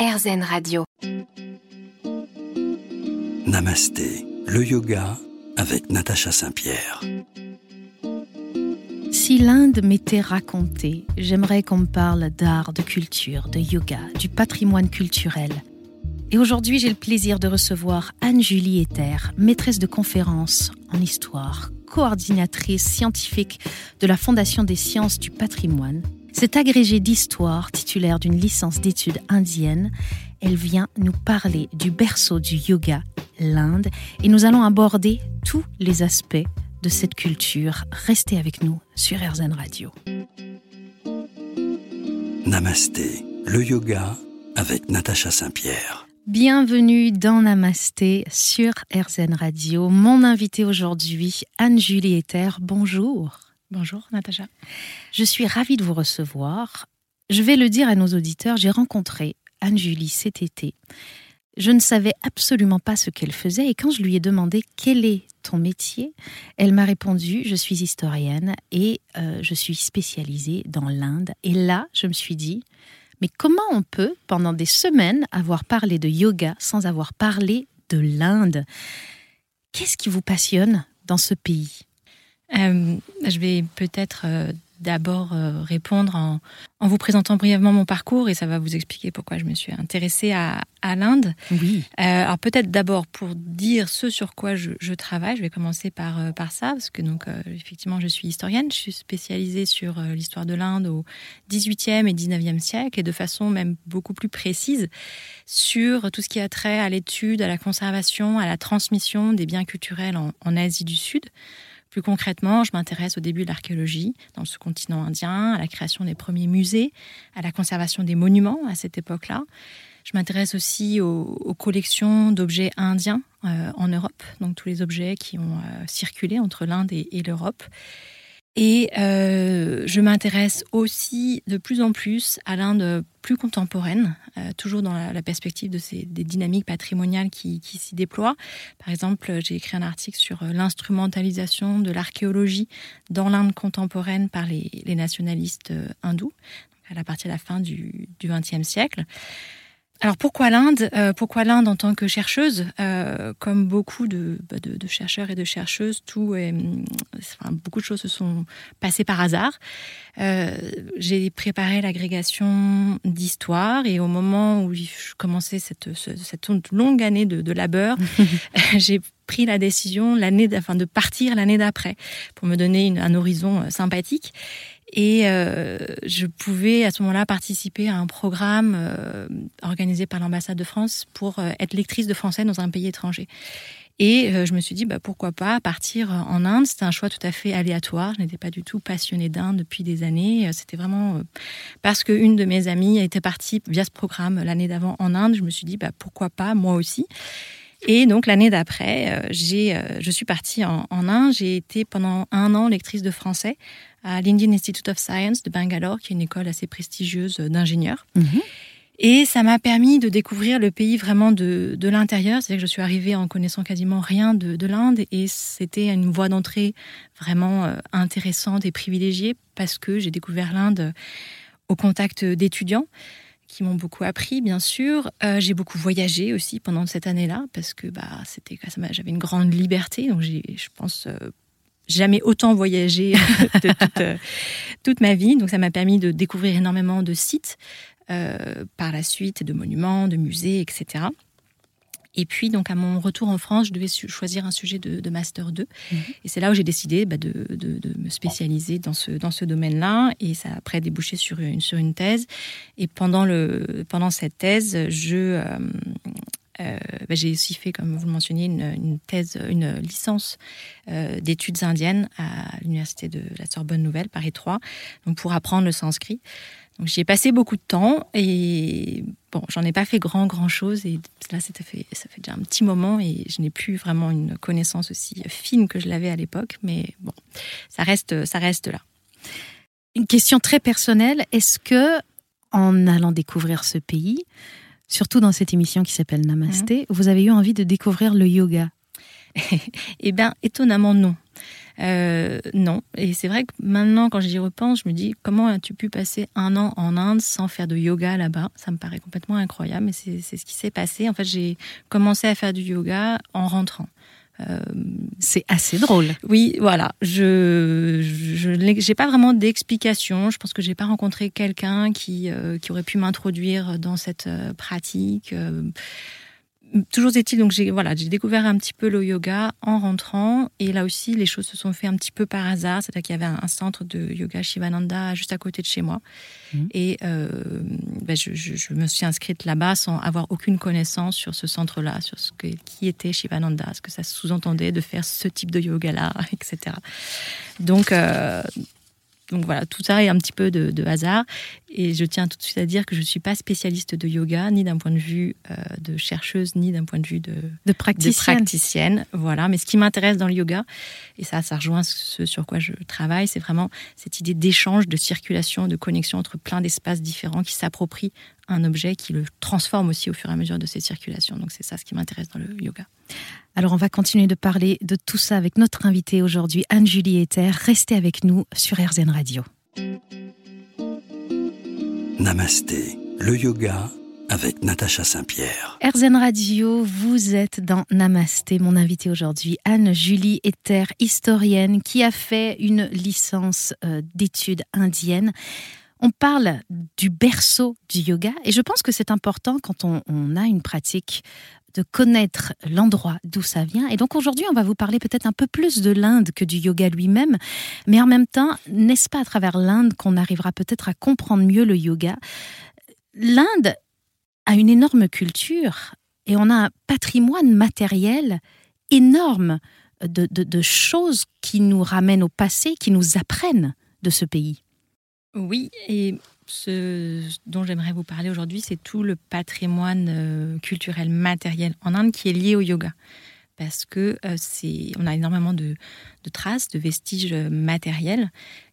RZN Radio. Namasté, le yoga avec Natacha Saint-Pierre. Si l'Inde m'était racontée, j'aimerais qu'on me parle d'art, de culture, de yoga, du patrimoine culturel. Et aujourd'hui, j'ai le plaisir de recevoir Anne-Julie Ether, maîtresse de conférences en histoire, coordinatrice scientifique de la Fondation des sciences du patrimoine. Cette agrégée d'histoire, titulaire d'une licence d'études indiennes, elle vient nous parler du berceau du yoga, l'Inde, et nous allons aborder tous les aspects de cette culture. Restez avec nous sur RZN Radio. Namasté, le yoga avec Natacha Saint-Pierre. Bienvenue dans Namasté sur RZN Radio. Mon invité aujourd'hui, Anne-Julie Ether. Bonjour. Bonjour Natacha. Je suis ravie de vous recevoir. Je vais le dire à nos auditeurs, j'ai rencontré Anne-Julie cet été. Je ne savais absolument pas ce qu'elle faisait et quand je lui ai demandé quel est ton métier, elle m'a répondu je suis historienne et euh, je suis spécialisée dans l'Inde. Et là, je me suis dit mais comment on peut, pendant des semaines, avoir parlé de yoga sans avoir parlé de l'Inde? Qu'est-ce qui vous passionne dans ce pays? Euh, Je vais peut-être euh, d'abord euh, répondre en, vous présentant brièvement mon parcours et ça va vous expliquer pourquoi je me suis intéressée à, l'Inde. Oui. Alors peut-être d'abord pour dire ce sur quoi je, travaille, je vais commencer par, par ça parce que donc effectivement je suis historienne, je suis spécialisée sur l'histoire de l'Inde au 18e et 19e siècle et de façon même beaucoup plus précise sur tout ce qui a trait à l'étude, à la conservation, à la transmission des biens culturels en Asie du Sud. Plus concrètement, je m'intéresse au début de l'archéologie dans ce continent indien, à la création des premiers musées, à la conservation des monuments à cette époque-là. Je m'intéresse aussi aux, collections d'objets indiens euh, en Europe, donc tous les objets qui ont euh, circulé entre l'Inde et l'Europe. Et euh, je m'intéresse aussi de plus en plus à l'Inde plus contemporaine, euh, toujours dans la, perspective de ces, des dynamiques patrimoniales qui, qui s'y déploient. Par exemple, j'ai écrit un article sur euh, l'instrumentalisation de l'archéologie dans l'Inde contemporaine par les, les nationalistes hindous, à la partie à la fin du XXe siècle. Alors pourquoi l'Inde euh, Pourquoi l'Inde en tant que chercheuse euh, Comme beaucoup bah, de, de, chercheurs et de chercheuses, tout est, enfin, beaucoup de choses se sont passées par hasard. Euh, j'ai préparé l'agrégation d'histoire et au moment où je commençais cette, cette longue année de, de labeur, j'ai pris la décision l'année, enfin, de partir l'année d'après pour me donner un horizon sympathique. Et euh, je pouvais à ce moment-là participer à un programme euh, organisé par l'ambassade de France pour euh, être lectrice de français dans un pays étranger. Et je me suis dit, bah, pourquoi pas partir en Inde C'était un choix tout à fait aléatoire. Je n'étais pas du tout passionnée d'Inde depuis des années. C'était vraiment parce qu'une de mes amies était partie via ce programme l'année d'avant en Inde. Je me suis dit, bah, pourquoi pas moi aussi et donc l'année d'après, j'ai, je suis partie en, en Inde. J'ai été pendant un an lectrice de français à l'Indian Institute of Science de Bangalore, qui est une école assez prestigieuse d'ingénieurs. Mhm. Et ça m'a permis de découvrir le pays vraiment de, de l'intérieur. C'est-à-dire que je suis arrivée en connaissant quasiment rien de, de l'Inde et c'était une voie d'entrée vraiment euh, intéressante et privilégiée parce que j'ai découvert l'Inde au contact d'étudiants qui m'ont beaucoup appris, bien sûr. Euh, j'ai beaucoup voyagé aussi pendant cette année-là parce que bah, c'était, j'avais une grande liberté. Donc, j'ai, je pense, euh, jamais autant voyagé de euh, toute, ma vie. Donc ça m'a permis de découvrir énormément de sites par la suite, de monuments, de musées, etc. Et puis, donc, à mon retour en France, je devais choisir un sujet de, Master 2. Mhm. Et c'est là où j'ai décidé bah, de, me spécialiser dans ce, dans ce domaine-là. Et ça a après débouché sur une, sur une thèse. Et pendant, le, pendant cette thèse, je, euh, euh, bah, j'ai aussi fait, comme vous le mentionniez, une, thèse, une licence euh, d'études indiennes à l'université de la Sorbonne Nouvelle, Paris 3, donc pour apprendre le sanskrit. Donc j'y ai passé beaucoup de temps et bon, j'en ai pas fait grand grand chose et là ça fait ça fait déjà un petit moment et je n'ai plus vraiment une connaissance aussi fine que je l'avais à l'époque, mais bon, ça reste ça reste là. Une question très personnelle, est-ce que en allant découvrir ce pays, surtout dans cette émission qui s'appelle Namasté, mhm. vous avez eu envie de découvrir le yoga Eh bien, étonnamment non. Euh, non. Et c'est vrai que maintenant, quand j'y repense, je me dis comment as-tu pu passer un an en Inde sans faire de yoga là-bas? Ça me paraît complètement incroyable, mais c'est ce qui s'est passé. En fait, j'ai commencé à faire du yoga en rentrant. Euh, c'est assez drôle. Oui, voilà. Je je n'ai pas vraiment d'explication. Je pense que j'ai pas rencontré quelqu'un qui euh, qui aurait pu m'introduire dans cette pratique toujours est-il, donc j'ai voilà, j'ai découvert un petit peu le yoga en rentrant, et là aussi les choses se sont fait un petit peu par hasard. C'est-à-dire qu'il y avait un, centre de yoga Shivananda juste à côté de chez moi, mmh. et euh, ben je, me suis inscrite là-bas sans avoir aucune connaissance sur ce centre-là, sur ce qui était Shivananda, ce que ça sous-entendait de faire ce type de yoga-là, etc. Donc euh, donc voilà, tout ça est un petit peu de, hasard. Et je tiens tout de suite à dire que je ne suis pas spécialiste de yoga, ni d'un point de vue euh, de chercheuse, ni d'un point de vue de, de, praticienne. de, praticienne. Voilà. Mais ce qui m'intéresse dans le yoga, et ça, ça rejoint ce sur quoi je travaille, c'est vraiment cette idée d'échange, de circulation, de connexion entre plein d'espaces différents qui s'approprient un objet, qui le transforme aussi au fur et à mesure de ces circulations. Donc c'est ça ce qui m'intéresse dans le yoga. Alors on va continuer de parler de tout ça avec notre invitée aujourd'hui, Anne-Julie Ether. Restez avec nous sur RZN Radio. Namasté, le yoga avec Natacha Saint-Pierre. RZN Radio, vous êtes dans Namasté. Mon invitée aujourd'hui, Anne-Julie Ether, historienne qui a fait une licence euh, d'études indiennes. On parle du berceau du yoga et je pense que c'est important quand on, a une pratique de connaître l'endroit d'où ça vient. Et donc aujourd'hui, on va vous parler peut-être un peu plus de l'Inde que du yoga lui-même, mais en même temps, n'est-ce pas à travers l'Inde qu'on arrivera peut-être à comprendre mieux le yoga? L'Inde a une énorme culture et on a un patrimoine matériel énorme de choses qui nous ramènent au passé, qui nous apprennent de ce pays. Oui, et ce dont j'aimerais vous parler aujourd'hui, c'est tout le patrimoine euh, culturel matériel en Inde qui est lié au yoga. Parce que euh, c'est, on a énormément de, traces, de vestiges matériels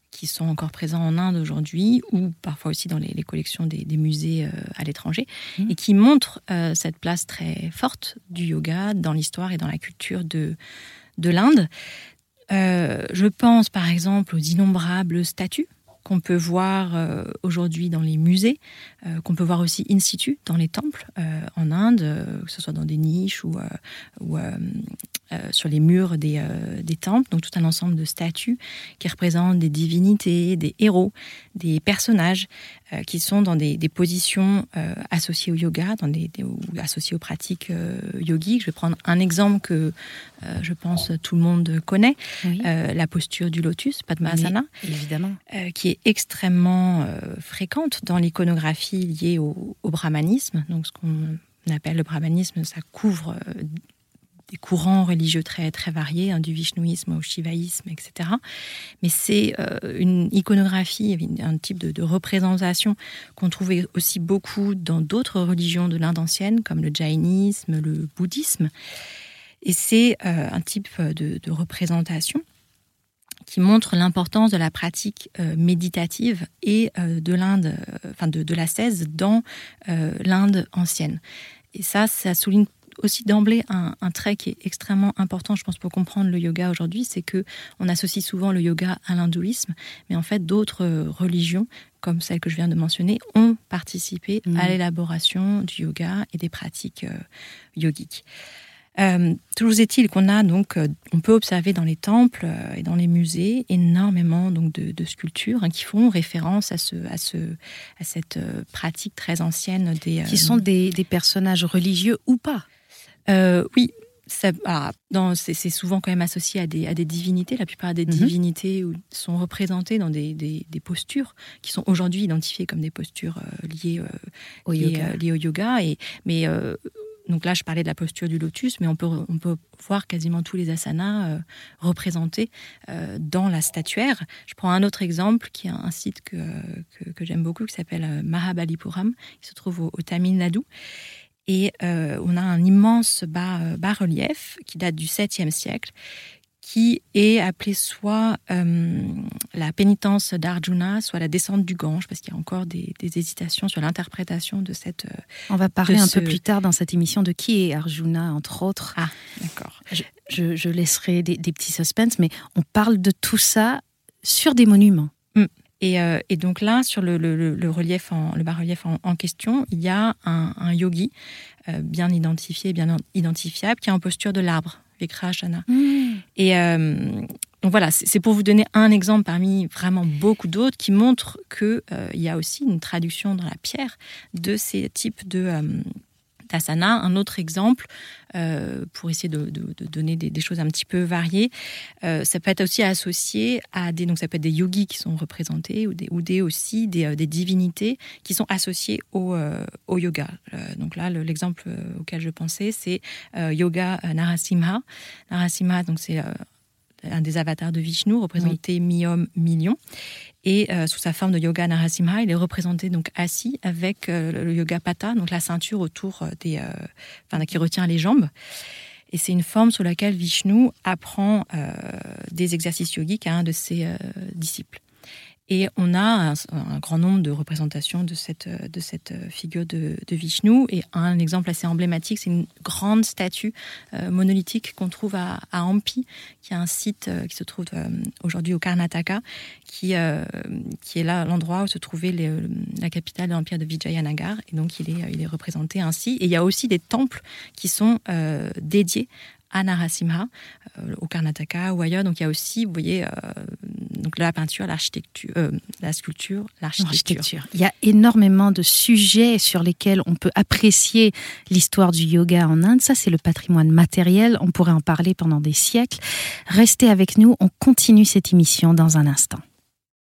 qui sont encore présents en Inde aujourd'hui ou parfois aussi dans les, collections des, musées euh, à l'étranger mmh. et qui montrent cette place très forte du yoga dans l'histoire et dans la culture de, de l'Inde. je pense par exemple aux innombrables statues qu'on peut voir euh, aujourd'hui dans les musées, euh, qu'on peut voir aussi in situ dans les temples euh, en Inde, que ce soit dans des niches ou, sur les murs des, des, temples. Donc tout un ensemble de statues qui représentent des divinités, des héros, des personnages qui sont dans des, des positions associées au yoga, dans des, ou associées aux pratiques yogiques. Je vais prendre un exemple que je pense tout le monde connaît, la posture du lotus, Padmasana, évidemment, qui est extrêmement euh, fréquente dans l'iconographie liée au, brahmanisme. Donc, ce qu'on appelle le brahmanisme, ça couvre euh, des courants religieux très, très variés, hein, du vishnouisme au shivaïsme, etc. Mais c'est euh, une iconographie, un type de, représentation qu'on trouvait aussi beaucoup dans d'autres religions de l'Inde ancienne, comme le jainisme, le bouddhisme. Et c'est un type de, représentation qui montre l'importance de la pratique euh, méditative et euh, de l'Inde, euh, enfin de, de l'ascèse dans l'Inde ancienne. Et ça, ça souligne aussi d'emblée un, un, trait qui est extrêmement important, je pense, pour comprendre le yoga aujourd'hui, c'est que on associe souvent le yoga à l'hindouisme, mais en fait, d'autres religions, comme celle que je viens de mentionner, ont participé à mmh. l'élaboration du yoga et des pratiques yogiques. Euh, toujours est-il qu'on a donc, euh, on peut observer dans les temples euh, et dans les musées énormément donc de, sculptures hein, qui font référence à ce, à ce, à cette pratique très ancienne des. Qui sont des, des, personnages religieux ou pas Oui. C'est souvent quand même associé à des, à des divinités. La plupart des mhm. divinités sont représentées dans des, des, postures qui sont aujourd'hui identifiées comme des postures liées, au, yoga. liées, au yoga. Et, mais donc là, je parlais de la posture du lotus, mais on peut, on peut voir quasiment tous les asanas euh, représentés euh, dans la statuaire. Je prends un autre exemple qui est un site que, que, j'aime beaucoup, qui s'appelle euh, Mahabalipuram, qui se trouve au, Tamil Nadu. Et on a un immense bas-relief qui date du 7e siècle, qui est appelée soit euh, la pénitence d'Arjuna, soit la descente du Gange, parce qu'il y a encore des, hésitations sur l'interprétation de cette. Euh, On va parler un peu plus tard dans cette émission de qui est Arjuna, entre autres. Ah, d'accord. Je, laisserai des, petits suspens, mais on parle de tout ça sur des monuments. Euh, et, donc là, sur le, relief, en, le bas-relief en, question, il y a un, yogi bien identifié, bien identifiable, qui est en posture de l'arbre Vikrashana. Mmh. Et euh, donc voilà, c'est pour vous donner un exemple parmi vraiment beaucoup d'autres qui montrent qu'il euh, y a aussi une traduction dans la pierre de ces types de, euh, Asana. Un autre exemple, euh, pour essayer de, donner des, choses un petit peu variées, euh, ça peut être aussi associé à des, donc ça peut être des yogis qui sont représentés ou des, ou des aussi des, euh, divinités qui sont associées au, au yoga. donc là, l'exemple auquel je pensais, c'est Yoga Narasimha. Narasimha, donc c'est un des avatars de Vishnu, représenté mi-homme, mi-lion. Et euh, sous sa forme de yoga Narasimha, il est représenté donc assis avec euh, le yoga pata, donc la ceinture autour euh, des, enfin, qui retient les jambes. Et c'est une forme sur laquelle Vishnu apprend des exercices yogiques à un de ses disciples. Et on a un, grand nombre de représentations de cette, de cette figure de, Vishnu. Et un exemple assez emblématique, c'est une grande statue euh, monolithique qu'on trouve à, à, Hampi, qui est un site euh, qui se trouve euh, aujourd'hui au Karnataka, qui, qui est là l'endroit où se trouvait la capitale de l'empire de Vijayanagar. Et donc il est, il est représenté ainsi. Et il y a aussi des temples qui sont dédiés à Narasimha, au Karnataka ou ailleurs. Donc il y a aussi, vous voyez, donc la peinture, l'architecture, euh, la sculpture, l'architecture. Il y a énormément de sujets sur lesquels on peut apprécier l'histoire du yoga en Inde. Ça, c'est le patrimoine matériel. On pourrait en parler pendant des siècles. Restez avec nous. On continue cette émission dans un instant.